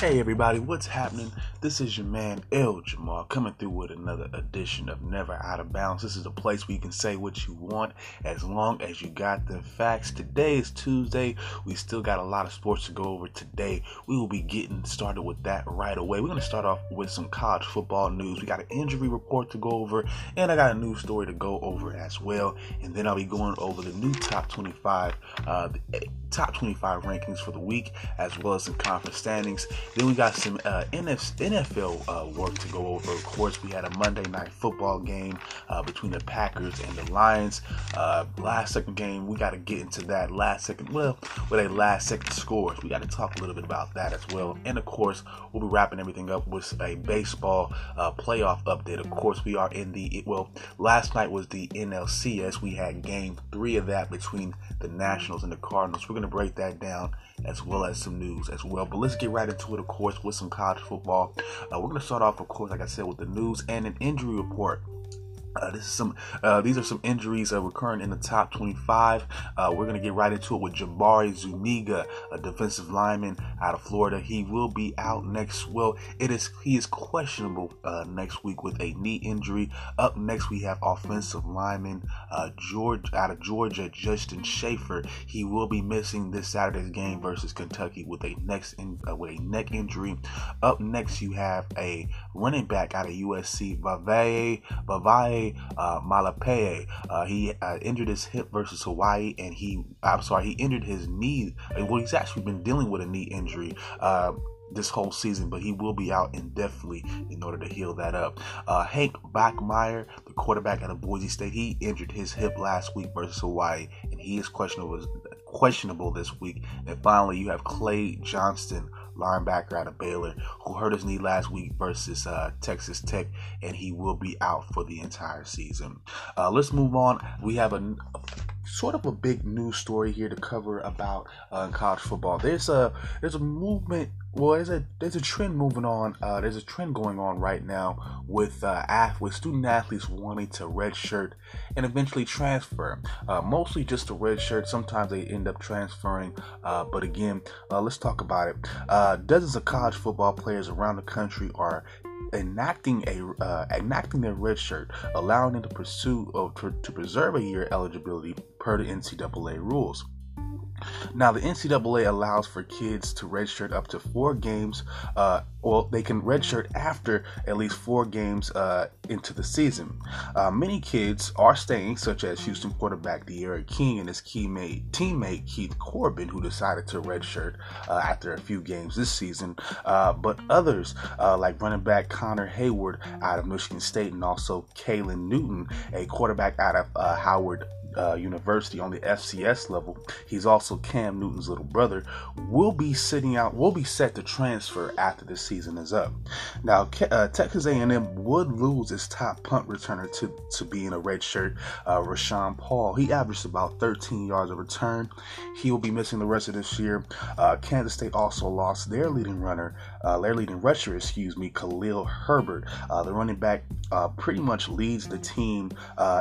Hey everybody, what's happening? This is your man El Jamal coming through with another edition of Never Out of Bounds. This is a place where you can say what you want as long as you got the facts. Today is Tuesday. We still got a lot of sports to go over today. We will be getting started with that right away. We're going to start off with some college football news. We got an injury report to go over, and I got a news story to go over as well. And then I'll be going over the new top 25, uh, the top 25 rankings for the week, as well as some conference standings. Then we got some uh, NFL uh, work to go over. Of course, we had a Monday night football game uh, between the Packers and the Lions. Uh, last second game, we got to get into that last second, well, with a last second scores. We got to talk a little bit about that as well. And of course, we'll be wrapping everything up with a baseball uh, playoff update. Of course, we are in the, well, last night was the NLCS. We had game three of that between the Nationals and the Cardinals. We're going to break that down as well as some news as well. But let's get right into it, of course, with some college football. Uh, we're going to start off, of course, like I said, with the news and an injury report. Uh, this is some. Uh, these are some injuries uh, recurring in the top 25. Uh, we're gonna get right into it with Jabari Zuniga, a defensive lineman out of Florida. He will be out next. Well, it is he is questionable uh, next week with a knee injury. Up next, we have offensive lineman uh, George out of Georgia, Justin Shaffer. He will be missing this Saturday's game versus Kentucky with a next in, with a neck injury. Up next, you have a running back out of USC, Vavae Vavae uh. Uh, he uh, injured his hip versus Hawaii, and he, I'm sorry, he injured his knee. Well, he's actually been dealing with a knee injury uh, this whole season, but he will be out indefinitely in order to heal that up. Uh, Hank Bachmeier, the quarterback out of Boise State, he injured his hip last week versus Hawaii, and he is questionable questionable this week. And finally, you have Clay Johnston, linebacker out of Baylor, who hurt his knee last week versus uh, Texas Tech, and he will be out for the entire season. Uh, let's move on. We have a sort of a big news story here to cover about uh, college football. There's a there's a movement. Well, there's a there's a trend moving on. Uh, there's a trend going on right now with uh, with student athletes wanting to redshirt and eventually transfer. Uh, mostly just a redshirt. Sometimes they end up transferring. Uh, but again, uh, let's talk about it. Uh, dozens of college football players around the country are enacting a uh, enacting their red shirt, allowing them to pursue to, to preserve a year eligibility per the NCAA rules. Now, the NCAA allows for kids to redshirt up to four games. Uh, well, they can redshirt after at least four games uh, into the season. Uh, many kids are staying, such as Houston quarterback D'Eriq King and his teammate, teammate Keith Corbin, who decided to redshirt uh, after a few games this season. Uh, but others, uh, like running back Connor Heyward out of Michigan State, and also Caylin Newton, a quarterback out of uh, Howard uh, University on the FCS level. He's also Cam Newton's little brother. Will be sitting out. Will be set to transfer after the season is up. Now, uh, Texas A&M would lose its top punt returner to to be in a red shirt. Uh, Roshauud Paul. He averaged about 13 yards of return. He will be missing the rest of this year. Uh, Kansas State also lost their leading runner, uh, their leading rusher, excuse me, Khalil Herbert. Uh, the running back uh, pretty much leads the team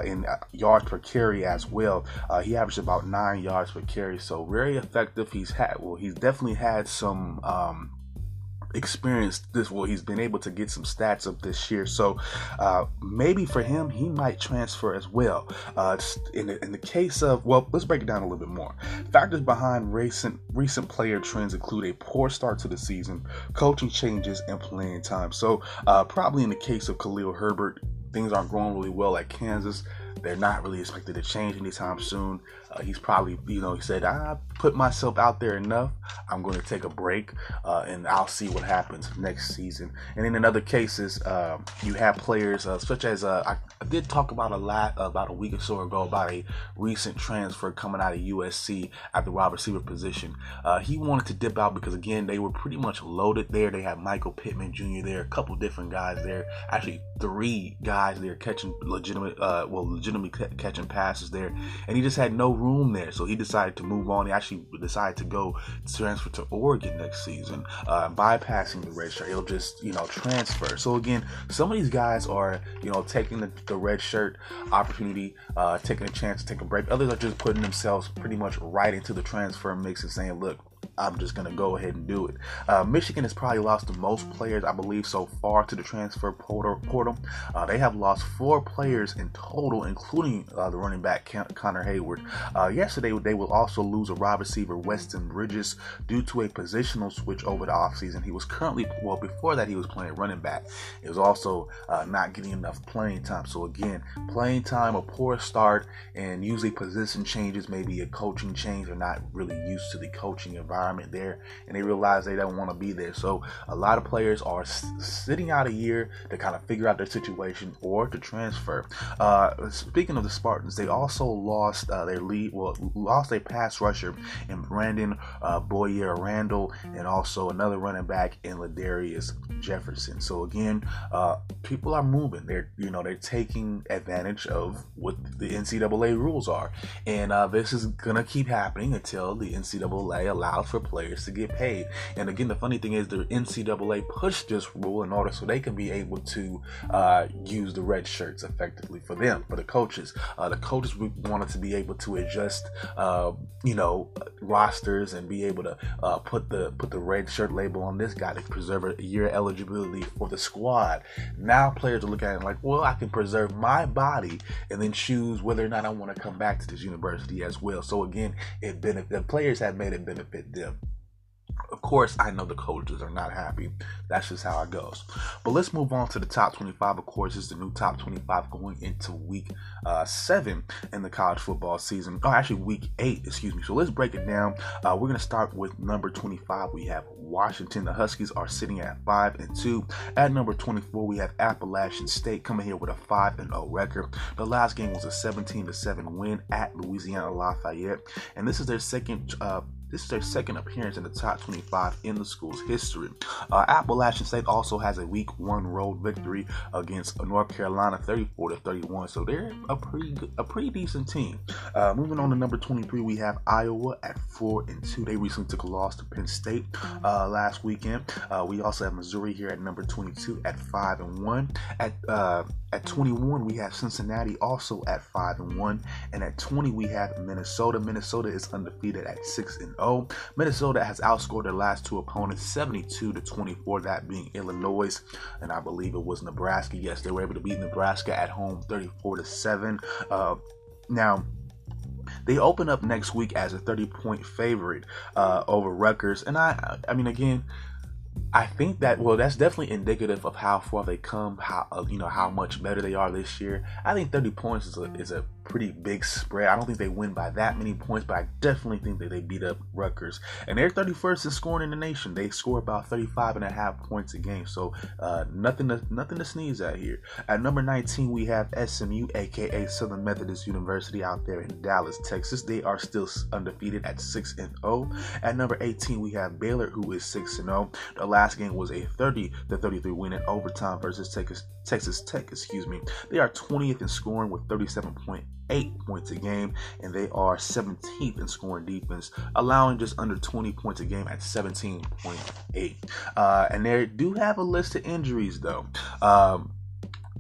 in yards per carry as as well. Uh, he averaged about nine yards per carry, so very effective. He's had well, he's definitely had some um, experience this well he's been able to get some stats up this year. So uh, maybe for him he might transfer as well. Uh, in, the, in the case of well let's break it down a little bit more. Factors behind recent recent player trends include a poor start to the season coaching changes and playing time. So uh, probably in the case of khalil herbert things aren't going really well at kansas. They're not really expected to change anytime soon. Uh, he's probably, you know, he said, I put myself out there enough. I'm going to take a break uh, and I'll see what happens next season. And then in other cases, um, you have players uh, such as uh, I, did talk about a lot about a week or so ago about a recent transfer coming out of USC at the wide receiver position. Uh, he wanted to dip out because, again, they were pretty much loaded there. They had Michael Pittman Jr. there, a couple different guys there, actually, three guys there catching legitimate, uh, well, legitimately catching passes there. And he just had no room there. So he decided to move on. He actually decided to go transfer to Oregon next season, uh, bypassing the red shirt. He'll just, you know, transfer. So again, some of these guys are, you know, taking the, the red shirt opportunity, uh, taking a chance to take a break. Others are just putting themselves pretty much right into the transfer mix and saying, look, I'm just gonna go ahead and do it. Uh, Michigan has probably lost the most players, I believe, so far to the transfer portal. Uh, they have lost four players in total, including uh, the running back Connor Heyward. Uh, yesterday, they will also lose a wide receiver, Weston Bridgers, due to a positional switch over the offseason. He was currently, well, before that, he was playing running back. He was also uh, not getting enough playing time. So again, playing time, a poor start, and usually position changes, maybe a coaching change. They're not really used to the coaching environment there, and they realize they don't want to be there. So a lot of players are s- sitting out a year to kind of figure out their situation or to transfer. Uh, speaking of the Spartans, they also lost uh, their lead, well, lost a pass rusher in Brandon uh, Boyer Randle, and also another running back in Ladarius Jefferson. So again, uh, people are moving. They're you know they're taking advantage of what the NCAA rules are, and uh, this is gonna keep happening until the NCAA allows for players to get paid. And again, the funny thing is the NCAA pushed this rule in order so they can be able to uh, use the red shirts effectively for them, for the coaches. Uh, the coaches wanted to be able to adjust, uh, you know, rosters and be able to uh, put the put the red shirt label on this guy to preserve a year eligibility for the squad. Now players are looking at it like, well, I can preserve my body and then choose whether or not I want to come back to this university as well. So again, it benefit the players have made it benefit them. Of course, I know the coaches are not happy. That's just how it goes. But let's move on to the top 25. Of course, it's the new top 25 going into week uh, seven in the college football season. Oh, actually, week eight, excuse me. So let's break it down. Uh, we're going to start with number 25. We have Washington. The Huskies are sitting at 5 and 2. At number 24, we have Appalachian State coming here with a 5 and 0 record. The last game was a 17 to 7 win at Louisiana Lafayette. And this is their second uh, this is their second appearance in the top 25 in the school's history. Uh, Appalachian State also has a week one road victory against North Carolina 34 to 31. So they're a pretty a pretty decent team. Uh, moving on to number 23, we have Iowa at 4 and 2. They recently took a loss to Penn State uh, last weekend. Uh, we also have Missouri here at number 22 at 5 and 1. At uh, at 21, we have Cincinnati also at 5 and 1. And at 20, we have Minnesota. Minnesota is undefeated at 6 and 0. Minnesota has outscored their last two opponents 72 to 24, that being Illinois and I believe it was Nebraska. Yes, they were able to beat Nebraska at home 34 to 7. Uh, now, they open up next week as a 30 point favorite uh, over Rutgers. And I, I mean, again, I think that well, that's definitely indicative of how far they come, how uh, you know how much better they are this year. I think 30 points is a is a pretty big spread. I don't think they win by that many points, but I definitely think that they beat up Rutgers. And they're 31st in scoring in the nation. They score about 35 and a half points a game. So uh, nothing to nothing to sneeze at here. At number 19, we have SMU, aka Southern Methodist University, out there in Dallas, Texas. They are still undefeated at 6 and 0. At number 18, we have Baylor, who is 6 and 0. The last game was a 30 to 33 win in overtime versus Texas Texas Tech. Excuse me. They are 20th in scoring with 37.8 eight points a game, and they are 17th in scoring defense, allowing just under 20 points a game at 17.8. Uh, and they do have a list of injuries, though. Um,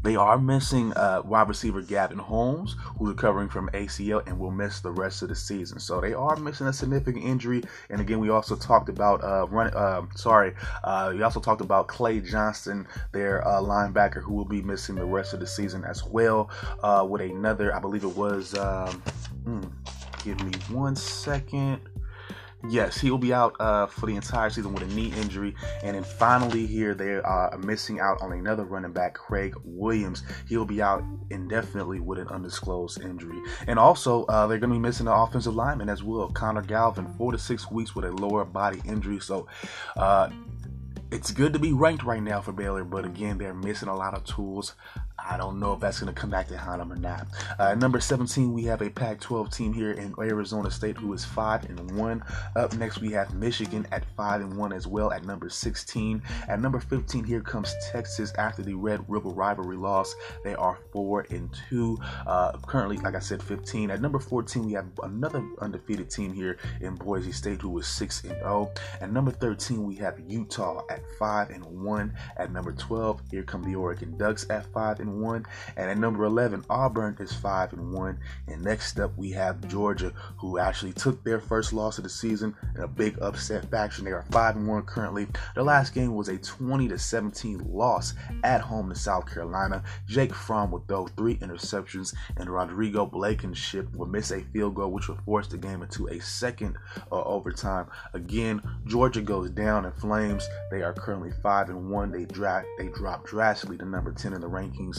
they are missing uh, wide receiver Gavin Holmes, who's recovering from ACL and will miss the rest of the season. So they are missing a significant injury. And again, we also talked about uh, run. Uh, sorry, we also talked about Clay Johnston, their uh, linebacker, who will be missing the rest of the season as well. Uh, with another, I believe it was. Um, hmm, give me one second. Yes, he will be out uh, for the entire season with a knee injury. And then finally, here they are missing out on another running back, Craig Williams. He'll be out indefinitely with an undisclosed injury. And also, uh, they're going to be missing the offensive lineman as well, Connor Galvin, four to six weeks with a lower body injury. So, uh, it's good to be ranked right now for Baylor, but again, they're missing a lot of tools. I don't know if that's going to come back to haunt them or not. Uh, number 17, we have a Pac-12 team here in Arizona State who is five and one. Up next, we have Michigan at five and one as well at number 16. At number 15, here comes Texas after the Red River rivalry loss. They are four and two. Uh, currently, like I said, 15. At number 14, we have another undefeated team here in Boise State who is six and zero. At number 13, we have Utah at five and one. At number 12, here come the Oregon Ducks at five and and one, and at number 11, Auburn is five and one. And next up, we have Georgia, who actually took their first loss of the season in a big upset faction. They are five and one currently. Their last game was a 20 to 17 loss at home to South Carolina. Jake Fromm would throw three interceptions, and Rodrigo Blankenship would miss a field goal, which would force the game into a second uh, overtime. Again, Georgia goes down in flames. They are currently five and one. They drop they drop drastically to number 10 in the rankings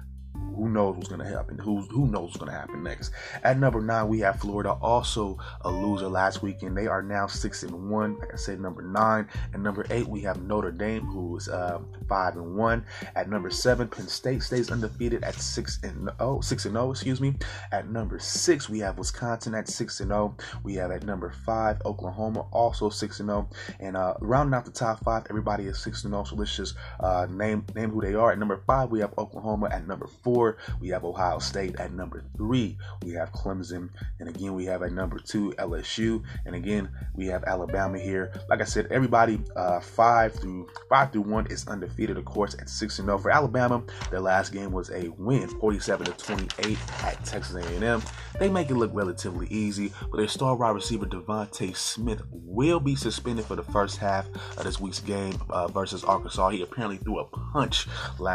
who knows what's going to happen? Who who knows what's going to happen next? At number nine, we have Florida, also a loser last weekend. They are now six and one. Like I said, number nine and number eight, we have Notre Dame, who is uh, five and one. At number seven, Penn State stays undefeated at six and oh, six and oh, excuse me. At number six, we have Wisconsin at six and oh. We have at number five, Oklahoma, also six and oh. And uh, rounding out the top five, everybody is six and oh. So let's just uh, name name who they are. At number five, we have Oklahoma. At number four, we have Ohio State. At number three, we have Clemson. And again, we have at number two, LSU. And again, we have Alabama here. Like I said, everybody uh, five through five through one is undefeated, of course, at six and zero oh. for Alabama. Their last game was a win, 47 to 28 at Texas A&M. They make it look relatively easy, but their star wide receiver DeVonta Smith will be suspended for the first half of this week's game uh, versus Arkansas. He apparently threw a punch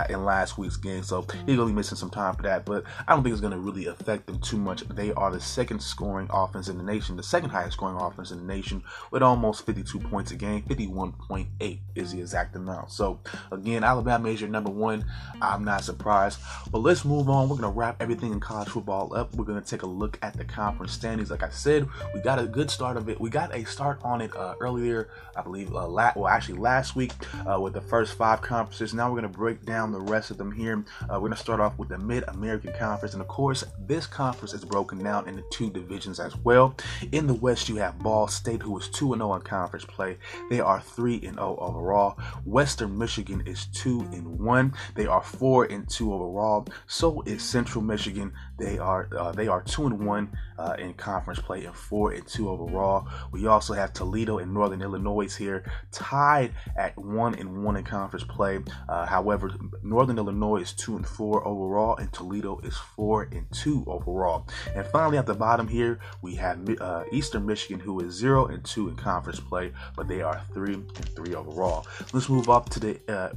in last week's game, so he's gonna be missing some time for that. But I don't think it's gonna really affect them too much. They are the second scoring offense in the nation, the second highest scoring offense in the nation, with almost 52 points a game. 51.8 is the exact amount. So again, Alabama is your number one. I'm not surprised. But let's move on. We're gonna wrap everything in college football up. We're gonna take a look at the conference standings. Like I said, we got a good start of it. We got a start on it uh, earlier, I believe. Uh, la- well, actually last week uh, with the first five conferences. Now we're gonna break down the rest of them here. Uh, we're gonna start off with the Mid American Conference, and of course, this conference is broken down into two divisions as well. In the West, you have Ball State, who is two and zero oh in conference play. They are three and zero oh overall. Western Michigan is two and one. They are four and two overall. So is Central Michigan. They are uh, they are two and one uh, in conference play and four and two overall. We also have Toledo and Northern Illinois here tied at one and one in conference play. Uh, however, Northern Illinois is two and four overall, and Toledo is four and two overall. And finally, at the bottom here, we have uh, Eastern Michigan, who is zero and two in conference play, but they are three and three overall. Let's move up to the uh,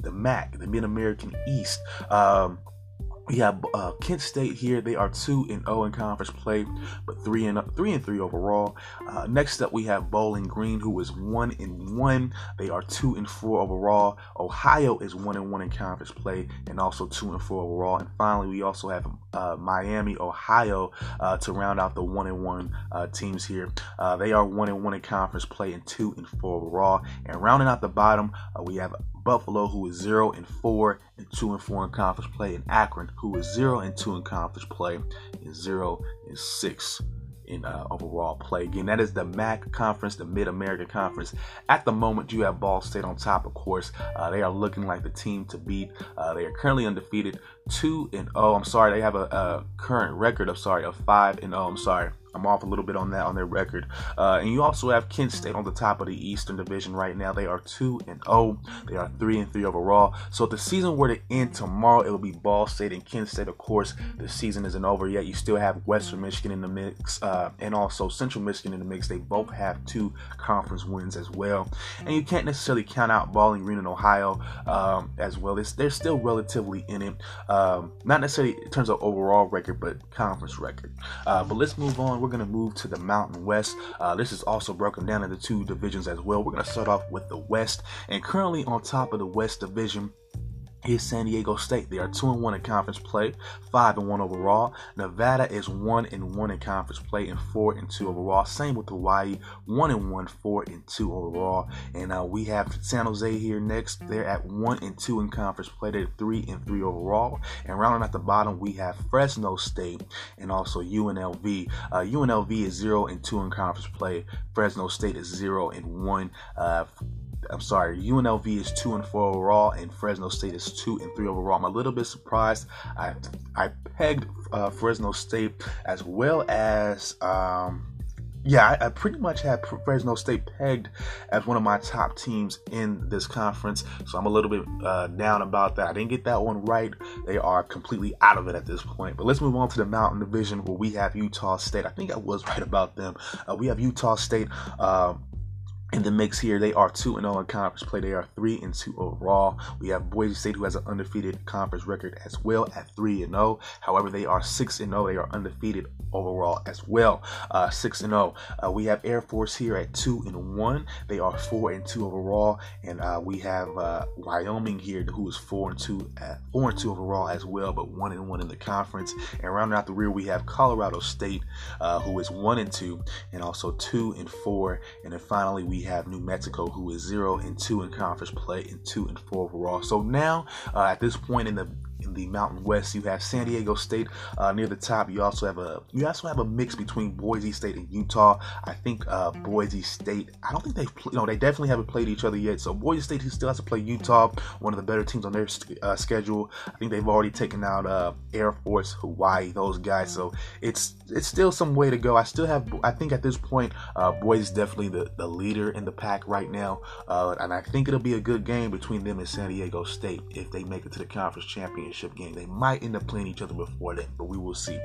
the MAC, the Mid American East. Um, we have uh, Kent State here. They are two and zero oh in conference play, but three and three and three overall. Uh, next up, we have Bowling Green, who is one and one. They are two and four overall. Ohio is one and one in conference play, and also two and four overall. And finally, we also have uh, Miami, Ohio, uh, to round out the one and one uh, teams here. Uh, they are one and one in conference play, and two and four overall. And rounding out the bottom, we have Buffalo, who is zero and four and two and four in conference play, and Akron, who is zero and two in conference play, and zero and six in uh, overall play. Again, that is the MAC conference, the Mid American Conference. At the moment, you have Ball State on top. Of course, uh, they are looking like the team to beat. Uh, they are currently undefeated, two and oh. I'm sorry, they have a, a current record of sorry of five and oh. I'm sorry. I'm off a little bit on that on their record. Uh, and you also have Kent State on the top of the Eastern Division right now. They are two and zero. Oh. They are three and three overall. So if the season were to end tomorrow, it would be Ball State and Kent State. Of course, the season isn't over yet. You still have Western Michigan in the mix, uh, and also Central Michigan in the mix. They both have two conference wins as well. And you can't necessarily count out Bowling Green in Ohio um, as well. It's, they're still relatively in it, um, not necessarily in terms of overall record, but conference record. Uh, but let's move on. We're going to move to the Mountain West. Uh, this is also broken down into two divisions as well. We're going to start off with the West, and currently on top of the West Division is San Diego State. They are two and one in conference play, five and one overall. Nevada is one and one in conference play and four and two overall. Same with Hawaii, one and one, four and two overall. And uh, we have San Jose here next. They're at one and two in conference play. They're three and three overall. And rounding at the bottom, we have Fresno State and also UNLV. Uh, UNLV is zero and two in conference play. Fresno State is zero and one. Uh, I'm sorry, UNLV is two and four overall, and Fresno State is two and three overall. I'm a little bit surprised. I I pegged uh, Fresno State as well as um, yeah, I, I, pretty much had Fresno State pegged as one of my top teams in this conference, so I'm a little bit uh, down about that. I didn't get that one right. They are completely out of it at this point. But let's move on to the Mountain Division where we have Utah State. I think I was right about them. Uh, we have Utah State. Uh, in the mix here. They are 2 0 in conference play. They are 3 and 2 overall. We have Boise State, who has an undefeated conference record as well at 3 and 0. However, they are 6 and 0. They are undefeated overall as well. Uh, 6 and 0. Uh, we have Air Force here at 2 and 1. They are 4 and 2 overall. And uh, we have uh, Wyoming here, who is 4 and 2 at 4 and 2 overall as well, but 1 and 1 in the conference. And rounding out the rear, we have Colorado State, uh, who is 1 and 2, and also 2 and 4. And then finally, we have New Mexico, who is 0 and 2 in conference play and 2 and 4 overall. So now, uh, at this point in the in the Mountain West. You have San Diego State uh, near the top. You also have a you also have a mix between Boise State and Utah. I think uh, Boise State. I don't think they've pl- know they definitely haven't played each other yet. So Boise State he still has to play Utah, one of the better teams on their uh, schedule. I think they've already taken out uh, Air Force, Hawaii, those guys. So it's it's still some way to go. I still have I think at this point uh, Boise is definitely the, the leader in the pack right now, uh, and I think it'll be a good game between them and San Diego State if they make it to the conference championship championship game. They might end up playing each other before then, but we will see.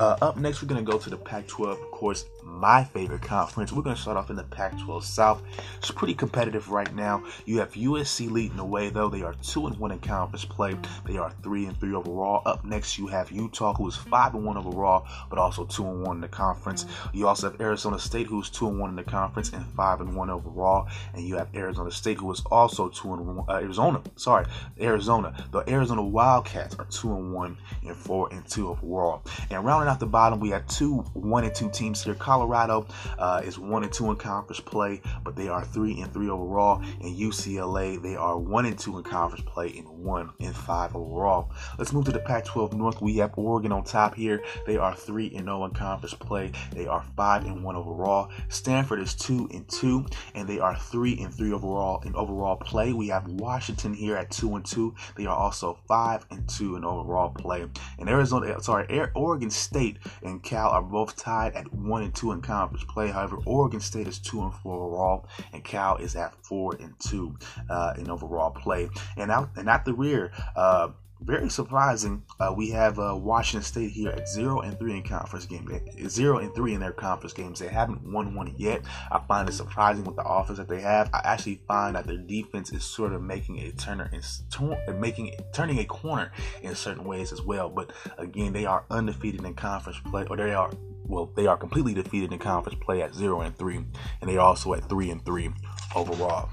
Uh, up next, we're going to go to the Pac 12, of course, my favorite conference. We're going to start off in the Pac 12 South. It's pretty competitive right now. You have USC leading the way, though. They are 2 and 1 in conference play, they are 3 and 3 overall. Up next, you have Utah, who is 5 and 1 overall, but also 2 and 1 in the conference. You also have Arizona State, who's 2 and 1 in the conference and 5 and 1 overall. And you have Arizona State, who is also 2 and 1. Uh, Arizona, sorry, Arizona. The Arizona Wildcats Wildcats are two and one and four and two overall. And rounding out the bottom, we have two one and two teams here. Colorado uh, is one and two in conference play, but they are three and three overall. And UCLA, they are one and two in conference play and one and five overall. Let's move to the Pac-12 North. We have Oregon on top here. They are three and zero in conference play. They are five and one overall. Stanford is two and two, and they are three and three overall in overall play. We have Washington here at two and two. They are also five and two in overall play. And Arizona, sorry, Oregon State and Cal are both tied at one and two in conference play. However, Oregon State is two and four overall, and Cal is at four and two uh, in overall play. And out and at the rear, uh, very surprising. Uh, we have uh, Washington State here at zero and three in conference game, zero and three in their conference games. They haven't won one yet. I find it surprising with the offense that they have. I actually find that their defense is sort of making a turner and making turning a corner in certain ways as well. But again, they are undefeated in conference play, or they are well, they are completely defeated in conference play at zero and three, and they are also at three and three overall.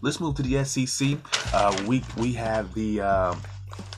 Let's move to the SEC. Uh, we we have the. Uh,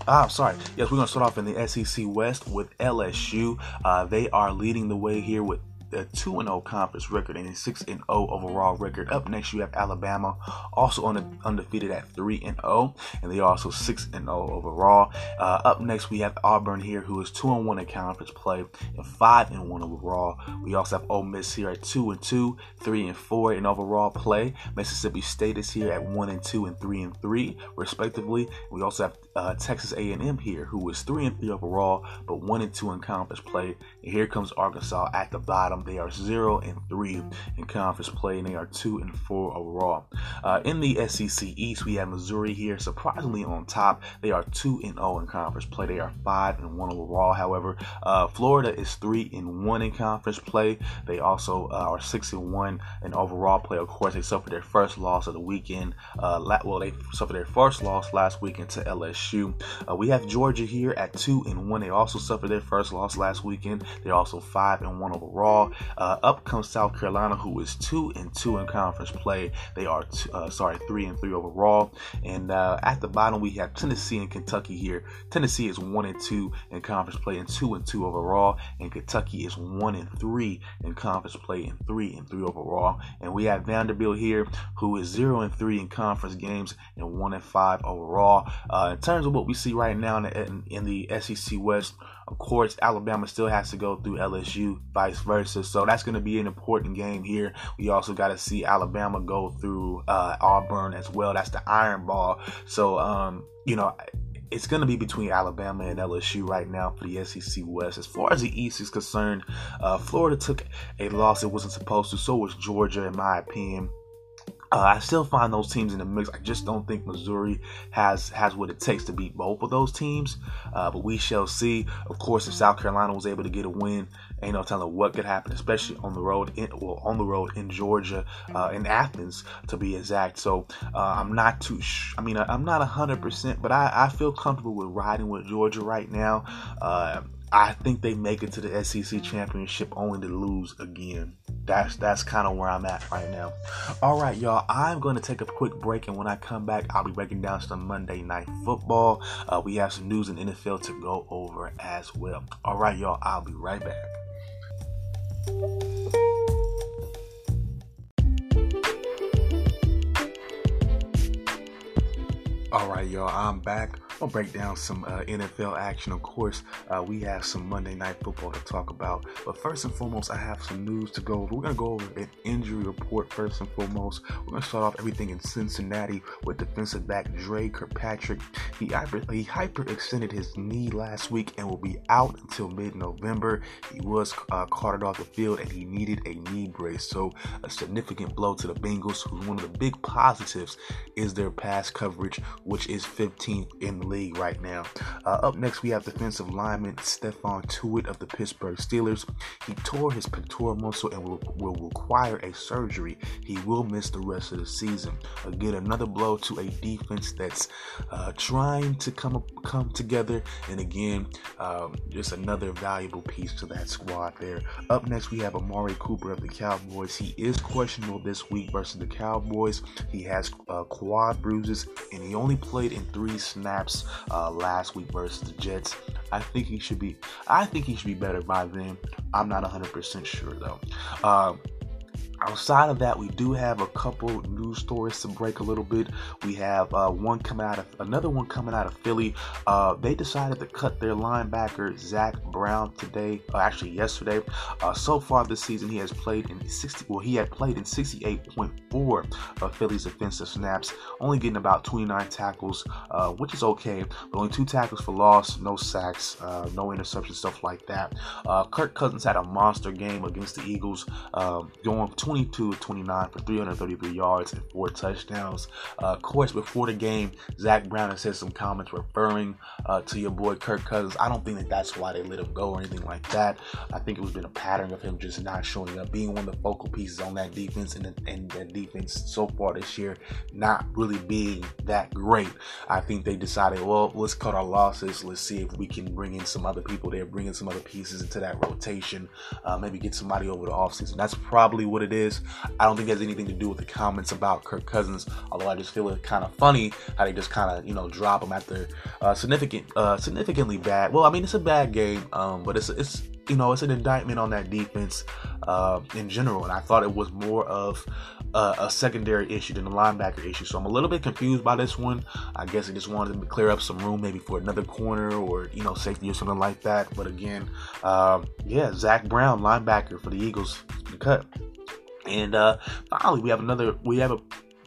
Ah, sorry. Yes, we're going to start off in the SEC West with LSU. Uh, they are leading the way here with a 2 0 conference record and a 6 0 overall record. Up next, you have Alabama, also on the undefeated at 3 0, and they are also 6 0 overall. Uh, up next, we have Auburn here, who is 2 1 in conference play and 5 1 overall. We also have Ole Miss here at 2 2, 3 4 in overall play. Mississippi State is here at 1 2 and 3 3, respectively. We also have uh, Texas A&M here, who is 3 3 overall, but 1 2 in conference play. And here comes Arkansas at the bottom they are zero and three in conference play, and they are two and four overall. Uh, in the SEC East, we have Missouri here, surprisingly on top. They are two and zero in conference play. They are five and one overall. However, uh, Florida is three and one in conference play. They also uh, are six and one in overall play. Of course, they suffered their first loss of the weekend. Uh, well, they suffered their first loss last weekend to LSU. Uh, we have Georgia here at two and one. They also suffered their first loss last weekend. They're also five and one overall. Uh, up comes South Carolina, who is two and two in conference play. They are two, uh, sorry three and three overall. And uh, at the bottom we have Tennessee and Kentucky here. Tennessee is one and two in conference play and two and two overall, and Kentucky is one and three in conference play and three and three overall. And we have Vanderbilt here, who is zero and three in conference games and one and five overall. Uh, in terms of what we see right now in the, in the SEC West. Of course, Alabama still has to go through LSU, vice versa. So that's going to be an important game here. We also got to see Alabama go through uh, Auburn as well. That's the Iron Bowl. So, um, you know, it's going to be between Alabama and LSU right now for the SEC West. As far as the East is concerned, uh, Florida took a loss it wasn't supposed to. So was Georgia, in my opinion. Uh, I still find those teams in the mix. I just don't think Missouri has has what it takes to beat both of those teams. Uh, but we shall see. Of course, if South Carolina was able to get a win, ain't no telling what could happen, especially on the road in well on the road in Georgia, uh, in Athens to be exact. So uh, I'm not too. Sh- I mean, I'm not hundred percent, but I, I feel comfortable with riding with Georgia right now. I think they make it to the SEC championship only to lose again. That's that's kind of where I'm at right now. All right, y'all. I'm going to take a quick break, and when I come back, I'll be breaking down some Monday Night Football. Uh, we have some news in NFL to go over as well. All right, y'all. I'll be right back. All right, y'all. I'm back. I'll break down some uh, NFL action. Of course, uh, we have some Monday Night Football to talk about. But first and foremost, I have some news to go over. We're going to go over an injury report first and foremost. We're going to start off everything in Cincinnati with defensive back Dre Kirkpatrick. He, hyper, he hyperextended his knee last week and will be out until mid November. He was uh, carted off the field and he needed a knee brace. So, a significant blow to the Bengals, who's one of the big positives is their pass coverage, which is 15th in the league right now. Uh, up next, we have defensive lineman Stephon Tuitt of the Pittsburgh Steelers. He tore his pectoral muscle and will, will require a surgery. He will miss the rest of the season. Again, another blow to a defense that's uh, trying to come come together. And again, um, just another valuable piece to that squad there. Up next, we have Amari Cooper of the Cowboys. He is questionable this week versus the Cowboys. He has uh, quad bruises and he only played in three snaps uh, last week versus the Jets. I think he should be. I think he should be better by then. I'm not 100% sure though. Uh, outside of that, we do have a couple news stories to break a little bit. We have uh, one coming out of another one coming out of Philly. Uh, they decided to cut their linebacker Zach Brown today, uh, actually yesterday. Uh, so far this season, he has played in 60. Well, he had played in 68.4 of Philly's offensive snaps, only getting about 29 tackles, uh, which is okay. But only two tackles for loss, no sacks, no interceptions, stuff like that. Kirk Cousins had a monster game against the Eagles, um, going 20 22 29 for 333 yards and four touchdowns. Uh, of course, before the game, Zach Brown has said some comments referring uh, to your boy Kirk Cousins. I don't think that that's why they let him go or anything like that. I think it was been a pattern of him just not showing up, being one of the focal pieces on that defense, and, and that defense so far this year not really being that great. I think they decided, well, let's cut our losses. Let's see if we can bring in some other people there, bring in some other pieces into that rotation, uh, maybe get somebody over the offseason. That's probably what it is is. I don't think it has anything to do with the comments about Kirk Cousins, although I just feel it kind of funny how they just kind of, you know, drop him after uh, significant, uh, significantly bad. Well, I mean, it's a bad game, um, but it's, it's, you know, it's an indictment on that defense uh, in general. And I thought it was more of uh, a secondary issue than a linebacker issue. So I'm a little bit confused by this one. I guess I just wanted to clear up some room, maybe for another corner or you know safety or something like that. But again, uh, yeah, Zach Brown, linebacker for the Eagles, cut. And uh, finally, we have another. We have a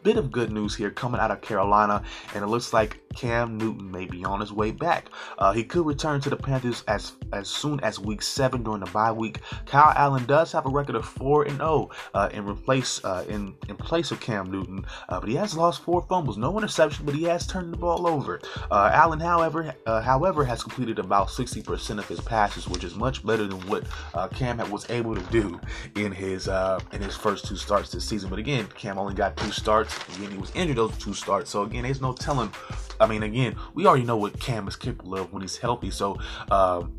bit of good news here coming out of Carolina, and it looks like Cam Newton may be on his way back. Uh, he could return to the Panthers as as soon as Week Seven during the bye week. Kyle Allen does have a record of four and zero oh, uh, in replace uh, in in place of Cam Newton, uh, but he has lost four fumbles, no interception, but he has turned the ball over. Uh, Allen, however, uh, however, has completed about 60% of his passes, which is much better than what Cam was able to do in his in his first two starts this season. But again, Cam only got two starts. Again, he was injured. Those two starts, so again, there's no telling. I mean, again, we already know what Cam is capable of when he's healthy. So, um,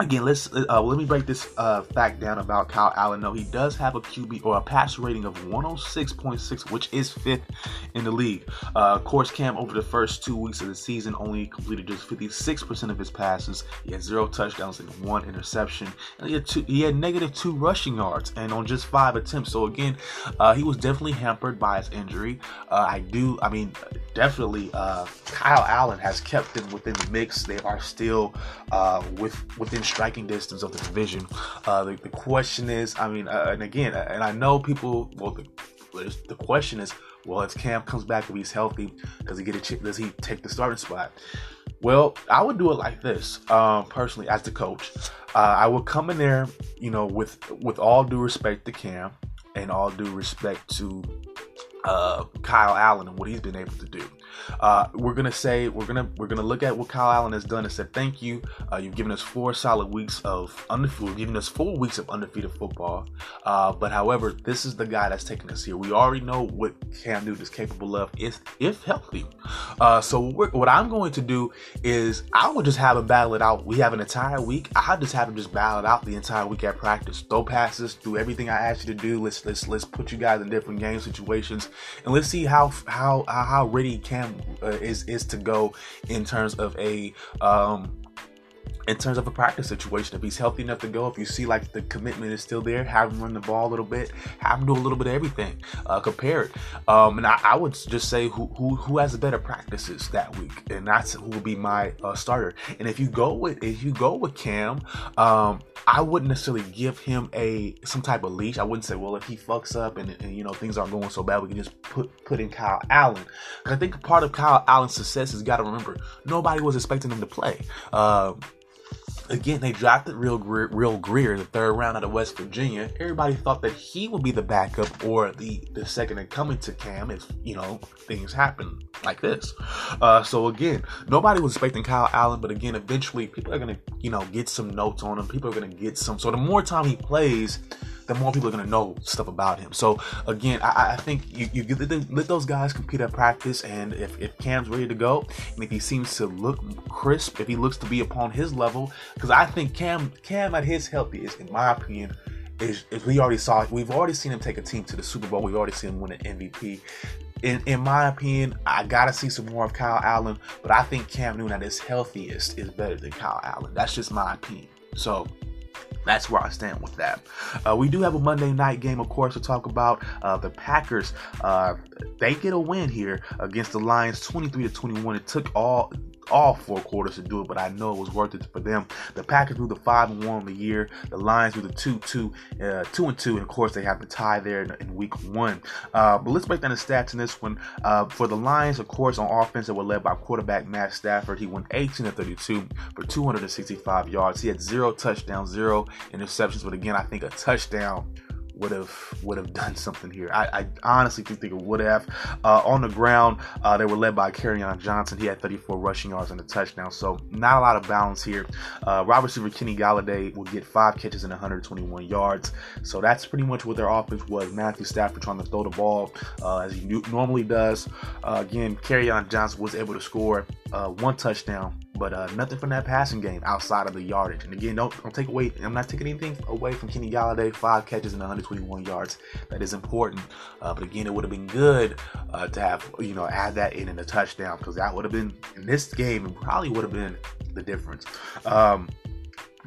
Again, let's uh, let me break this uh, fact down about Kyle Allen. No, he does have a QB or a pass rating of 106.6, which is fifth in the league. Uh, course, Cam over the first two weeks of the season only completed just 56% of his passes. He had zero touchdowns and one interception. And he had two, he had negative two rushing yards and on just five attempts. So again, uh, he was definitely hampered by his injury. Uh, I do, I mean, definitely, uh, Kyle Allen has kept them within the mix. They are still with within striking distance of the division. Uh, the, the, question is, I mean, uh, and again, uh, and I know people. Well, the, the question is, well, if Cam comes back if he's healthy, does he get a chip does he take the starting spot? Well, I would do it like this. Um, personally, as the coach, uh, I would come in there, you know, with with all due respect to Cam and all due respect to uh, Kyle Allen and what he's been able to do. Uh, we're gonna say we're gonna we're gonna look at what Kyle Allen has done and said thank you. Uh, you've given us four solid weeks of undefeated, giving us four weeks of undefeated football. Uh, but however, this is the guy that's taking us here. We already know what Cam Newton is capable of if if healthy. Uh, so what I'm going to do is I will just have him battle it out. We have an entire week. I'll just have him just battle it out the entire week at practice. Throw passes, do everything I asked you to do. Let's let's let's put you guys in different game situations and let's see how how how ready Cam uh, is is to go in terms of a um, in terms of a practice situation. If he's healthy enough to go, if you see like the commitment is still there, have him run the ball a little bit, have him do a little bit of everything, uh, compare it. Um, and I, I, would just say who, who who has the better practices that week, and that's who will be my uh, starter. And if you go with if you go with Cam, um, I wouldn't necessarily give him a some type of leash. I wouldn't say, well, if he fucks up and, and you know things aren't going so bad, we can just put put in Kyle Allen. I think part of Kyle Allen's success is got to remember nobody was expecting him to play. Uh, Again, they drafted Real Grier, Real Grier in the third round out of West Virginia. Everybody thought that he would be the backup or the, the second in coming to Cam if, you know, things happen like this. Uh, so again, nobody was expecting Kyle Allen, but again, eventually people are going to, you know, get some notes on him. People are going to get some. So the more time he plays, the more people are going to know stuff about him. So again, I, I think you, you let those guys compete at practice, and if, if Cam's ready to go, and if he seems to look crisp, if he looks to be upon his level, because I think Cam Cam at his healthiest, in my opinion, is, is we already saw we've already seen him take a team to the Super Bowl. We've already seen him win an MVP. In, in my opinion, I gotta see some more of Kyle Allen, but I think Cam Newton at his healthiest is better than Kyle Allen. That's just my opinion. So that's where I stand with that. Uh, we do have a Monday night game, of course, to talk about. Uh, the Packers, uh, they get a win here against the Lions, 23 to 21. It took all all four quarters to do it, but I know it was worth it for them. The Packers do the five and one on the year. The Lions do the two two uh, two and two, and of course they have the tie there in, in week one. Uh, but let's break down the stats in this one. Uh, for the Lions, of course, on offense, they were led by quarterback Matt Stafford. He went 18 to 32 for 265 yards. He had zero touchdowns, zero interceptions, but again, I think a touchdown would have would have done something here. I, I honestly think they would have. Uh, on the ground, uh, they were led by Kerryon Johnson. He had 34 rushing yards and a touchdown, so not a lot of balance here. Uh, wide receiver Kenny Golladay will get five catches and 121 yards. So that's pretty much what their offense was. Matthew Stafford trying to throw the ball uh, as he normally does. Uh, again, Kerryon Johnson was able to score uh, one touchdown but uh, nothing from that passing game outside of the yardage. And again, don't don't take away. I'm not taking anything away from Kenny Golladay. Five catches and 121 yards. That is important. Uh, but again, it would have been good uh, to have you know add that in in a touchdown because that would have been in this game and probably would have been the difference. Um,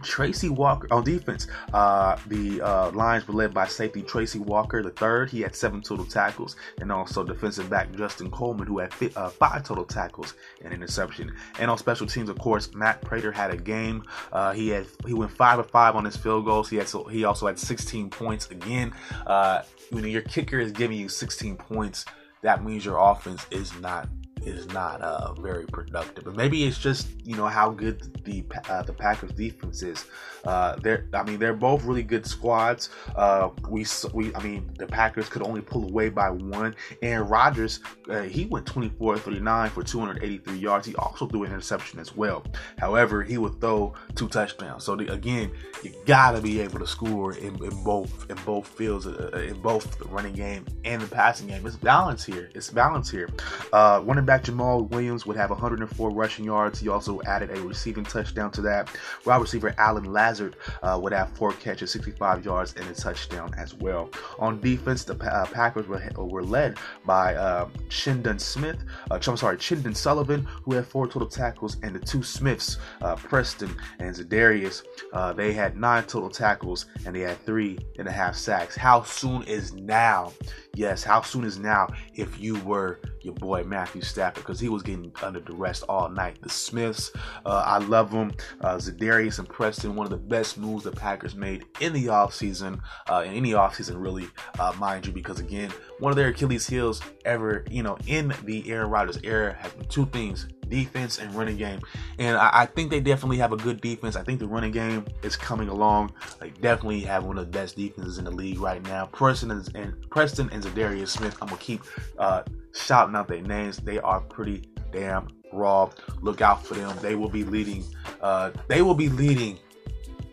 Tracy Walker on defense. Uh, the uh, Lions were led by safety Tracy Walker the third. He had seven total tackles, and also defensive back Justin Coleman, who had uh, five total tackles and interception. And on special teams, of course, Matt Prater had a game. Uh, he had he went five of five on his field goals. He had so he also had 16 points. Again, uh, when your kicker is giving you 16 points, that means your offense is not is not uh, very productive. But maybe it's just you know how good the uh, the Packers defense is. Uh, they're I mean they're both really good squads. Uh, we we I mean the Packers could only pull away by one. Aaron Rodgers uh, he went 24 39 for 283 yards. He also threw an interception as well. However, he would throw two touchdowns. So the, again, you gotta be able to score in, in both in both fields uh, in both the running game and the passing game. It's balance here. It's balance here. Uh, running back Jamaal Williams would have 104 rushing yards. He also added a receiving touchdown to that. Wide receiver Allen Lazard uh, would have four catches, 65 yards, and a touchdown as well. On defense, the uh, Packers were, were led by uh, Smith, uh, I'm sorry, Chandon Sullivan, who had four total tackles, and the two Smiths, uh, Preston and Za'Darius, uh, they had nine total tackles and they had three and a half sacks. How soon is now? Yes, how soon is now if you were your boy Matthew Stafford because he was getting under duress all night. The Smiths, uh, I love them. Uh, Za'Darius and Preston, one of the best moves the Packers made in the offseason, uh, in any offseason, really, uh, mind you, because again, one of their Achilles heels ever, you know, in the Aaron Rodgers era has been two things defense and running game. And I, I, think they definitely have a good defense. I think the running game is coming along. They definitely have one of the best defenses in the league right now. Preston and, Preston and Za'Darius Smith. I'm gonna keep uh, shouting out their names. They are pretty damn raw. Look out for them. They will be leading. Uh, they will be leading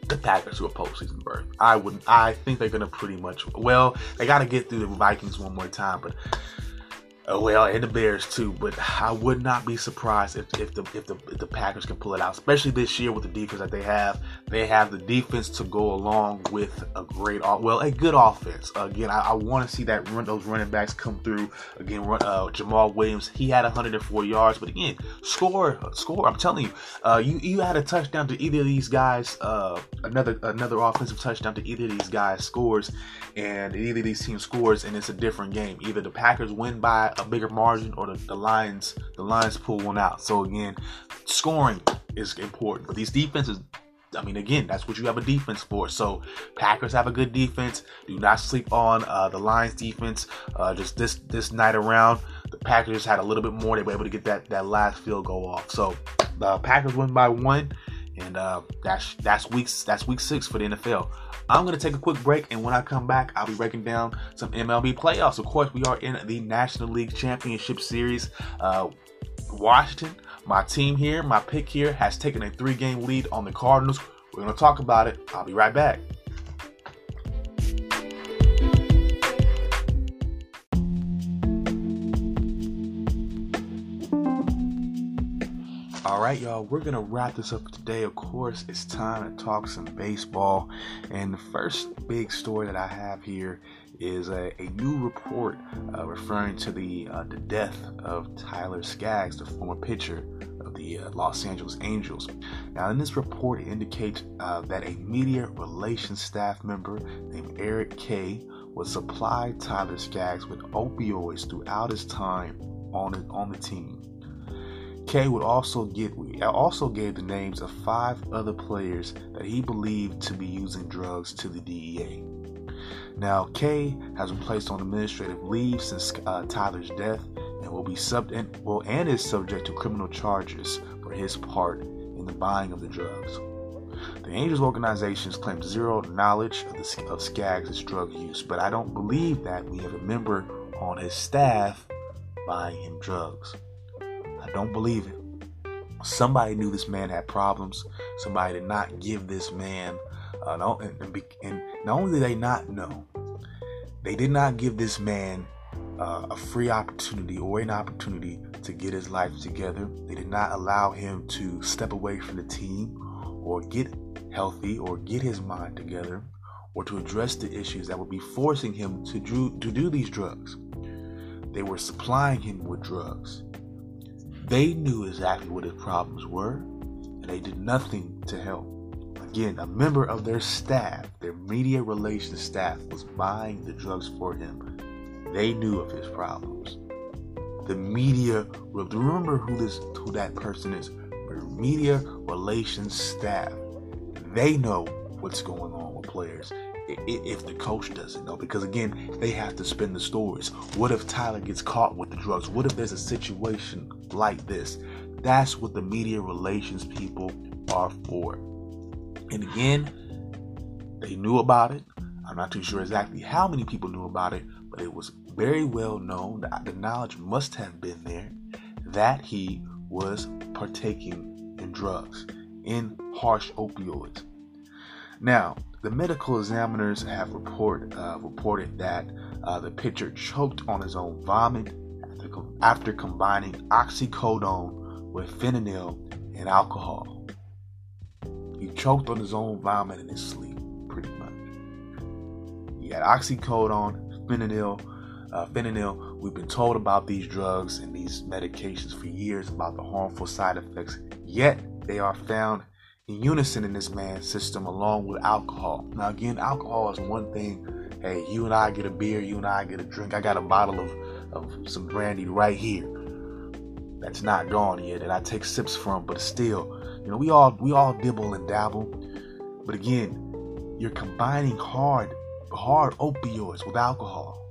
the Packers to a postseason berth. I wouldn't. I think they're gonna pretty much. Well, they got to get through the Vikings one more time, but Oh, well, and the Bears too, but I would not be surprised if, if the if the if the Packers can pull it out, especially this year with the defense that they have. They have the defense to go along with a great, well, a good offense. Again, I, I want to see that run those running backs come through. Again, uh, Jamaal Williams, he had 104 yards, but again, score, score. I'm telling you, uh, you you had a touchdown to either of these guys, uh, another another offensive touchdown to either of these guys scores, and either of these teams scores, and it's a different game. Either the Packers win by a bigger margin or the, the Lions the Lions pull one out. So again, scoring is important. But these defenses I mean, again, that's what you have a defense for. So, Packers have a good defense. Do not sleep on uh, the Lions' defense. Uh, just this this night around, the Packers had a little bit more. They were able to get that that last field goal off. So, the Packers win by one, and uh, that's that's weeks that's week six for the NFL. I'm to take a quick break, and when I come back, I'll be breaking down some MLB playoffs. Of course, we are in the National League Championship Series. Uh, Washington, my team here, my pick here, has taken a three game lead on the Cardinals. We're to talk about it. I'll be right back. All right, y'all, we're going to wrap this up today. Of course, it's time to talk some baseball. And the first big story that I have here is a, a new report uh, referring to the, uh, the death of Tyler Skaggs, the former pitcher of the uh, Los Angeles Angels. Now, in this report, it indicates uh, that a media relations staff member named Eric Kay would supply Tyler Skaggs with opioids throughout his time on, on the team. Kay would also get also gave the names of five other players that he believed to be using drugs to the DEA. Now, Kay has been placed on administrative leave since uh, Tyler's death and will be sub and, well and is subject to criminal charges for his part in the buying of the drugs. The Angels organizations claim zero knowledge of, the, of Skaggs' drug use, but I don't believe that we have a member on his staff buying him drugs. I don't believe it. Somebody knew this man had problems. Somebody did not give this man, uh, no, and, and, and, not only did they not know, they did not give this man uh, a free opportunity or an opportunity to get his life together. They did not allow him to step away from the team or get healthy or get his mind together or to address the issues that would be forcing him to do, to do these drugs. They were supplying him with drugs. They knew exactly what his problems were, and they did nothing to help. Again, a member of their staff, their media relations staff, was buying the drugs for him. They knew of his problems. The media, remember who this, who that person is. Media relations staff. They know what's going on with players if the coach doesn't know because again they have to spin the stories. What if tyler gets caught with the drugs? What if there's a situation like this? That's what the media relations people are for. And again they knew about it. I'm not too sure exactly how many people knew about it but it was very well known that the knowledge must have been there that he was partaking in drugs in harsh opioids. Now the medical examiners have report, uh, reported that uh, the pitcher choked on his own vomit after, after combining oxycodone with fentanyl and alcohol. He choked on his own vomit in his sleep, pretty much. He had oxycodone, fentanyl, uh, fentanyl. We've been told about these drugs and these medications for years about the harmful side effects, yet they are found in unison in this man's system along with alcohol. Now, again, alcohol is one thing. Hey, you and I get a beer, you and I get a drink. I got a bottle of, of some brandy right here. That's not gone yet, and I take sips from, but still, you know, we all we all dibble and dabble. But again, you're combining hard hard opioids with alcohol.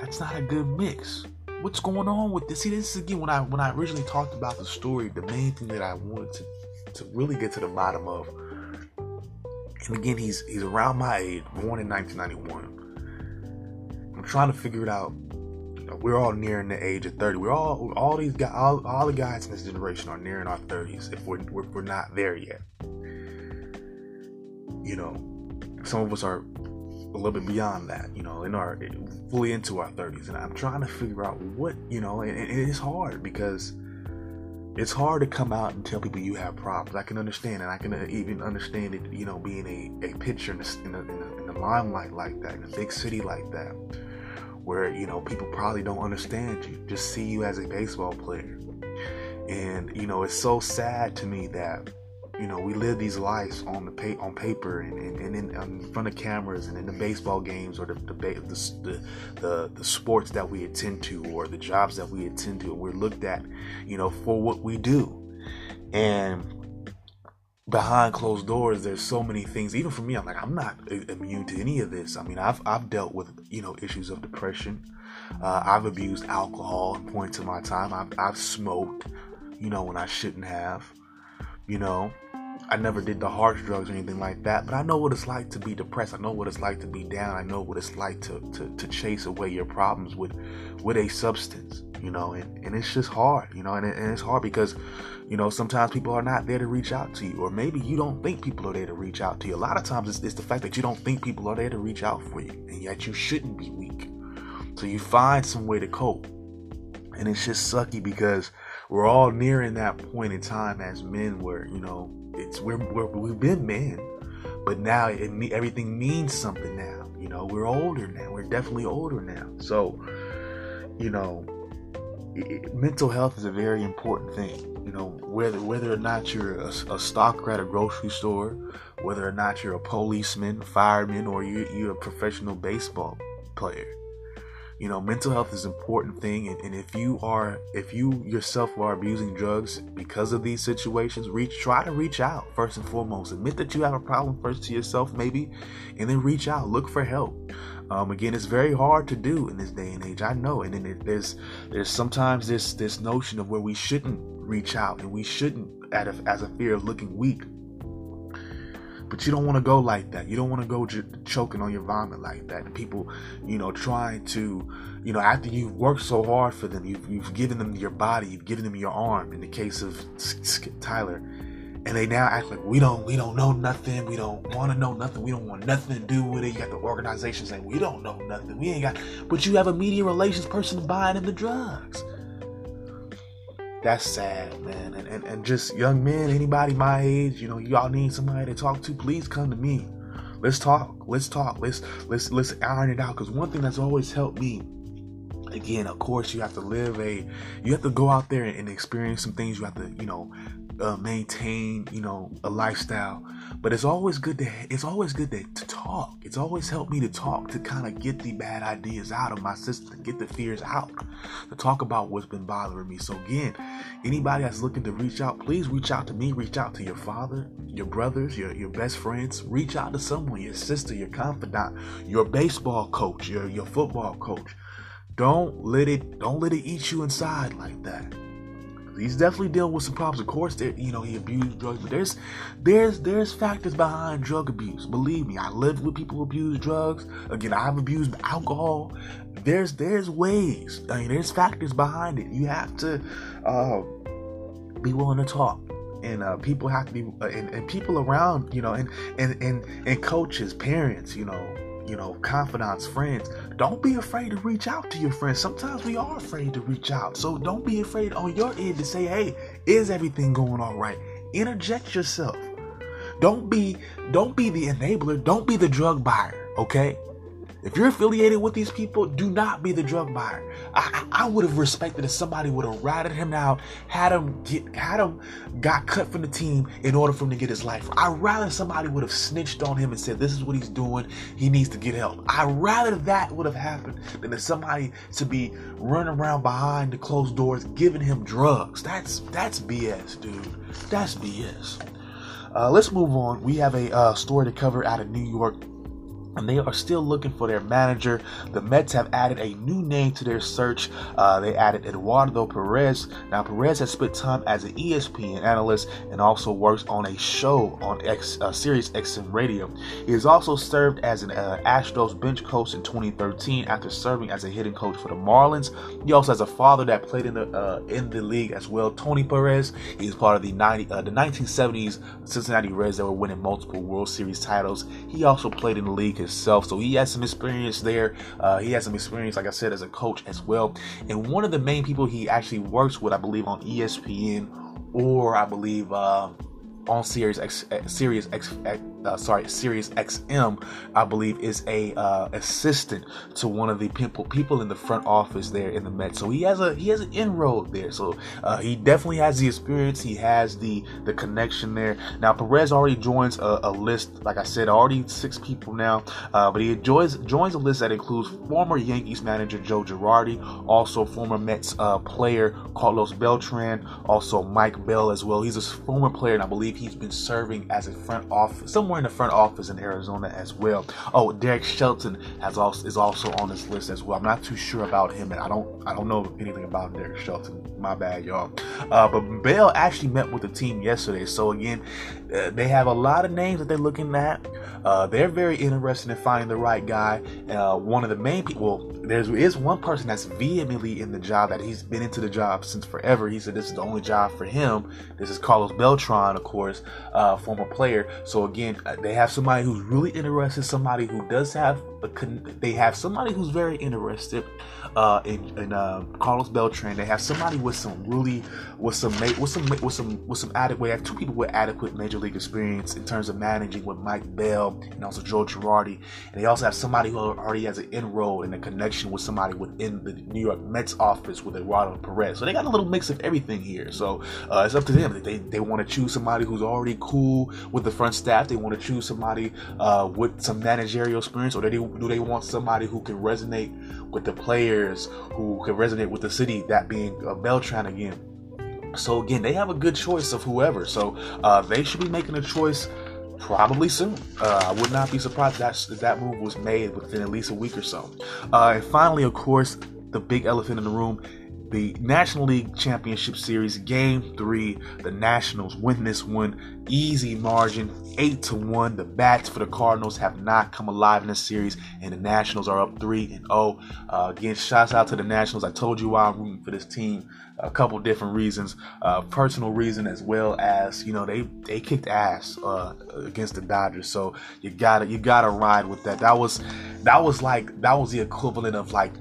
That's not a good mix. what's going on with this? See, this is again when I when I originally talked about the story, the main thing that I wanted to to really get to the bottom of. And again, he's he's around my age, born in 1991. I'm trying to figure it out. You know, we're all nearing the age of 30. We're all all these guys, all, all the guys in this generation are nearing our 30s. If we're, we're we're not there yet, you know, some of us are a little bit beyond that, you know, in our fully into our 30s. And I'm trying to figure out what, you know, and, and it's hard because it's hard to come out and tell people you have problems. I can understand, and I can uh, even understand it, you know, being a, a pitcher in the, in, the, in, the, in the limelight like that, in a big city like that, where, you know, people probably don't understand you, just see you as a baseball player. And, you know, it's so sad to me that you know, we live these lives on the pa- on paper and, and, and in, in, front of cameras and in the baseball games or the the, the the, the sports that we attend to or the jobs that we attend to, we're looked at, you know, for what we do. And behind closed doors, there's so many things. Even for me, I'm like, I'm not immune to any of this. I mean, I've I've dealt with you know issues of depression. Uh, I've abused alcohol in points of my time. I've I've smoked, you know, when I shouldn't have you know I never did the harsh drugs or anything like that, but I know what it's like to be depressed. I know what it's like to be down. I know what it's like to, to, to chase away your problems with with a substance, you know, and, and it's just hard, you know, and, it, and it's hard because, you know, sometimes people are not there to reach out to you, or maybe you don't think people are there to reach out to you. A lot of times it's, it's the fact that you don't think people are there to reach out for you, and yet you shouldn't be weak. So you find some way to cope. And it's just sucky because we're all nearing that point in time as men where, you know, it's we're, we're we've been men, but now it everything means something now. You know, we're older now. We're definitely older now. So, you know, it, mental health is a very important thing. You know, whether whether or not you're a, a stocker at a grocery store, whether or not you're a policeman, fireman, or you, you're a professional baseball player you know mental health is an important thing and, and, if you are if you yourself are abusing drugs because of these situations reach try to reach out first and foremost. Admit that you have a problem first to yourself maybe and then reach out. Look for help. Um, again it's very hard to do in this day and age i know and then it, there's there's sometimes this this notion of where we shouldn't reach out and we shouldn't out of as a fear of looking weak but you don't want to go like that. You don't want to go j- choking on your vomit like that. People, you know, trying to, you know, after you've worked so hard for them, you've, you've given them your body, you've given them your arm. In the case of Tyler, and they now act like we don't, we don't know nothing. We don't want to know nothing. We don't want nothing to do with it. You got the organization saying we don't know nothing. We ain't got, but you have a media relations person buying them the drugs that's sad, man. And, and, and just young men, anybody my age, you know, y'all need somebody to talk to, please come to me. Let's talk. Let's talk. Let's let's let's iron it out. Cause one thing that's always helped me, again, of course, you have to live a, you have to go out there and, experience some things. You have to, you know, uh, maintain, you know, a lifestyle. But it's always good to it's always good to, to talk. It's always helped me to talk to kind of get the bad ideas out of my system, to get the fears out, to talk about what's been bothering me. So again, anybody that's looking to reach out, please reach out to me. Reach out to your father, your brothers, your your best friends. Reach out to someone, your sister, your confidant, your baseball coach, your your football coach. Don't let it don't let it eat you inside like that he's definitely dealing with some problems. Of course, there, you know, he abused drugs, but there's there's there's factors behind drug abuse. Believe me, I lived with people who abuse drugs. Again, I've abused alcohol. There's there's ways. I mean, there's factors behind it. You have to uh, be willing to talk. And uh, people have to be, uh, and, and people around, you know, and, and and and coaches, parents, you know, you know, confidants, friends. Don't be afraid to reach out to your friends. Sometimes we are afraid to reach out. So don't be afraid on your end to say, hey, is everything going all right? Interject yourself. Don't be don't be the enabler. Don't be the drug buyer, okay? If you're affiliated with these people, do not be the drug buyer. I, I would have respected if somebody would have ratted him out, had him get, had him got cut from the team in order for him to get his life. I'd rather somebody would have snitched on him and said, "This is what he's doing. He needs to get help." I'd rather that would have happened than for somebody to be running around behind the closed doors giving him drugs. That's that's BS, dude. That's BS. Uh, let's move on. We have a uh, story to cover out of New York and they are still looking for their manager. The Mets have added a new name to their search. Uh, they added Eduardo Perez. Now, Perez has spent time as an ESPN analyst and also works on a show on X, uh, Sirius XM Radio. He has also served as an uh, Astros bench coach in 2013 after serving as a hitting coach for the Marlins. He also has a father that played in the uh, in the league as well, Tony Perez. He's part of the 90 uh, the 1970s Cincinnati Reds that were winning multiple World Series titles. He also played in the league himself, so he has some experience there. Uh, he has some experience, like I said, as a coach as well. And one of the main people he actually works with, I believe, on ESPN or I believe uh, on Sirius X, Sirius X, uh, sorry, Sirius XM, I believe, is a uh, assistant to one of the people people in the front office there in the Mets. So he has a he has an inroad there. So uh, he definitely has the experience. He has the the connection there. Now Perez already joins a, a list, like I said, already six people now. Uh, but he joins joins a list that includes former Yankees manager Joe Girardi, also former Mets uh, player Carlos Beltran, also Mike Bell as well. He's a former player, and I believe he's been serving as a front office somewhere in the front office in Arizona as well. Oh, Derek Shelton has also is also on this list as well. I'm not too sure about him, and I don't I don't know anything about Derek Shelton. My bad, y'all. Uh, but Bell actually met with the team yesterday, so again, uh, they have a lot of names that they're looking at. Uh, they're very interested in finding the right guy. Uh, one of the main people, well, there is one person that's vehemently in the job that he's been into the job since forever. He said this is the only job for him. This is Carlos Beltran, of course, uh, former player. So again, uh, they have somebody who's really interested, somebody who does have a con- they have somebody who's very interested uh, in, in uh, Carlos Beltran. They have somebody with some really with some with some with some with some adequate. Have two people with adequate major league experience in terms of managing with Mike Bell and also Joe Girardi. And they also have somebody who already has an inroad and a connection with somebody within the New York Mets office with Eduardo Perez. So they got a little mix of everything here. So uh, it's up to them. They they want to choose somebody who's already cool with the front staff. They want to choose somebody uh, with some managerial experience, or they do they want somebody who can resonate with the players, who can resonate with the city? That being uh, Beltran again. So again, they have a good choice of whoever. So uh, they should be making a choice probably soon. Uh, I would not be surprised that that move was made within at least a week or so. Uh, and finally, of course, the big elephant in the room the National League Championship Series Game 3. The Nationals win this one. Easy margin, 8 to 1. The bats for the Cardinals have not come alive in this series, and the Nationals are up 3 and 0. Uh, again, shouts out to the Nationals. I told you why I'm rooting for this team. A couple different reasons, uh, personal reason as well as you know they they kicked ass uh, against the Dodgers, so you gotta you gotta ride with that. That was that was like that was the equivalent of like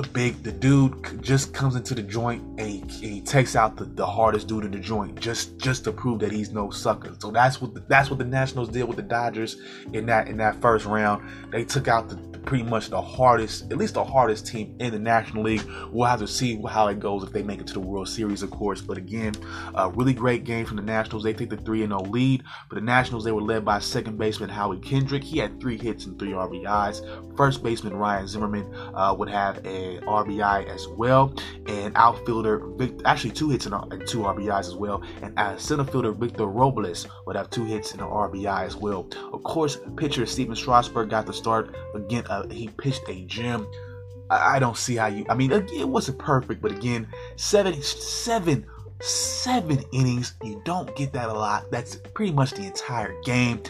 the big the dude just comes into the joint and he, and he takes out the, the hardest dude in the joint just just to prove that he's no sucker. So that's what the, that's what the Nationals did with the Dodgers in that in that first round. They took out the pretty much the hardest, at least the hardest team in the National League. We'll have to see how it goes if they make it to the World Series, of course. But again, a really great game from the Nationals. They take the 3 0 lead. But the Nationals, they were led by second baseman Howie Kendrick. He had three hits and three RBIs. First baseman Ryan Zimmerman uh, would have a RBI as well. And outfielder, actually two hits and, two RBIs as well. And as center fielder Victor Robles would have two hits and an RBI as well. Of course, pitcher Stephen Strasburg got the start again uh, he pitched a gem. I, I, don't see how you. I mean, it wasn't perfect, but again, seven, seven, seven innings. You don't get that a lot. That's pretty much the entire game.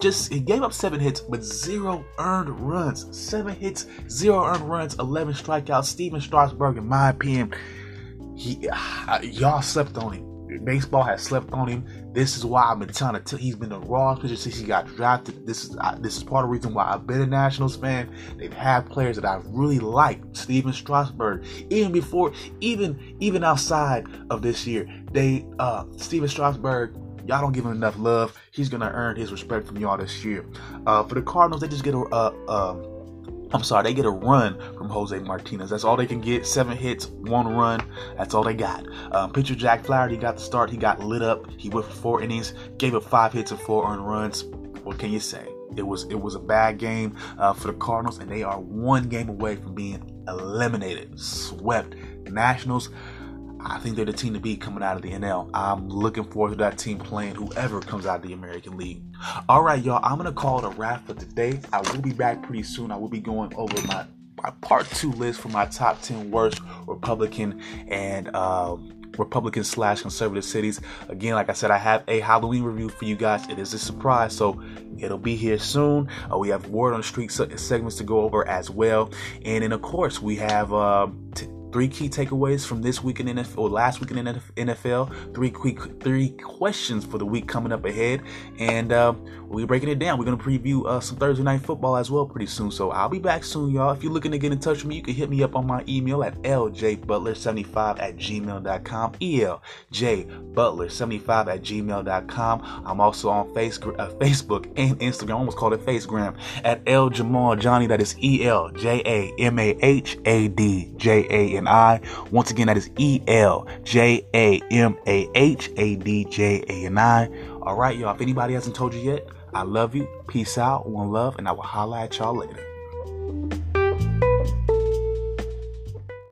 Just he gave up seven hits, but zero earned runs. Seven hits, zero earned runs, eleven strikeouts. Stephen Strasburg, in my opinion, he y'all slept on him baseball has slept on him. This is why I've been trying to tell. He's been the rawest pitcher since he got drafted. This is uh, this is part of the reason why I've been a Nationals fan. They've had players that I really like. Stephen Strasburg, even before, even even outside of this year, they uh Stephen Strasburg. Y'all don't give him enough love. He's gonna earn his respect from y'all this year. Uh, for the Cardinals, they just get a uh, um, I'm sorry, they get a run from Jose Martinez. That's all they can get. Seven hits, one run. That's all they got. Um, pitcher Jack Flaherty got the start. He got lit up. He went for four innings, gave up five hits and four earned runs. What can you say? It was it was a bad game uh, for the Cardinals, and they are one game away from being eliminated, swept. Nationals. I think they're the team to beat coming out of the NL. I'm looking forward to that team playing whoever comes out of the American League. All right, y'all. I'm gonna call it a wrap for today. I will be back pretty soon. I will be going over my my part two list for my top 10 worst Republican and uh, Republican slash conservative cities. Again, like I said, I have a Halloween review for you guys. It is a surprise, so it'll be here soon. Uh, we have word on street segments to go over as well, and then of course we have. Uh, t- three key takeaways from this week in NFL or last week in NFL. Three quick three questions for the week coming up ahead, and uh, we're breaking it down. We're gonna preview uh, some Thursday night football as well pretty soon. So I'll be back soon, y'all. If you're looking to get in touch with me, you can hit me up on my email at ljbutler75 at gmail.com. eljbutler75 at gmail.com. I'm also on face, uh, Facebook and Instagram. I almost called it Facegram at L Jamal Johnny. That is E L J A M A H A D J A N I. Once again, that is E L J A M A H A D J A N I. All right, y'all. If anybody hasn't told you yet, I love you. Peace out. One love, and I will holla at y'all later.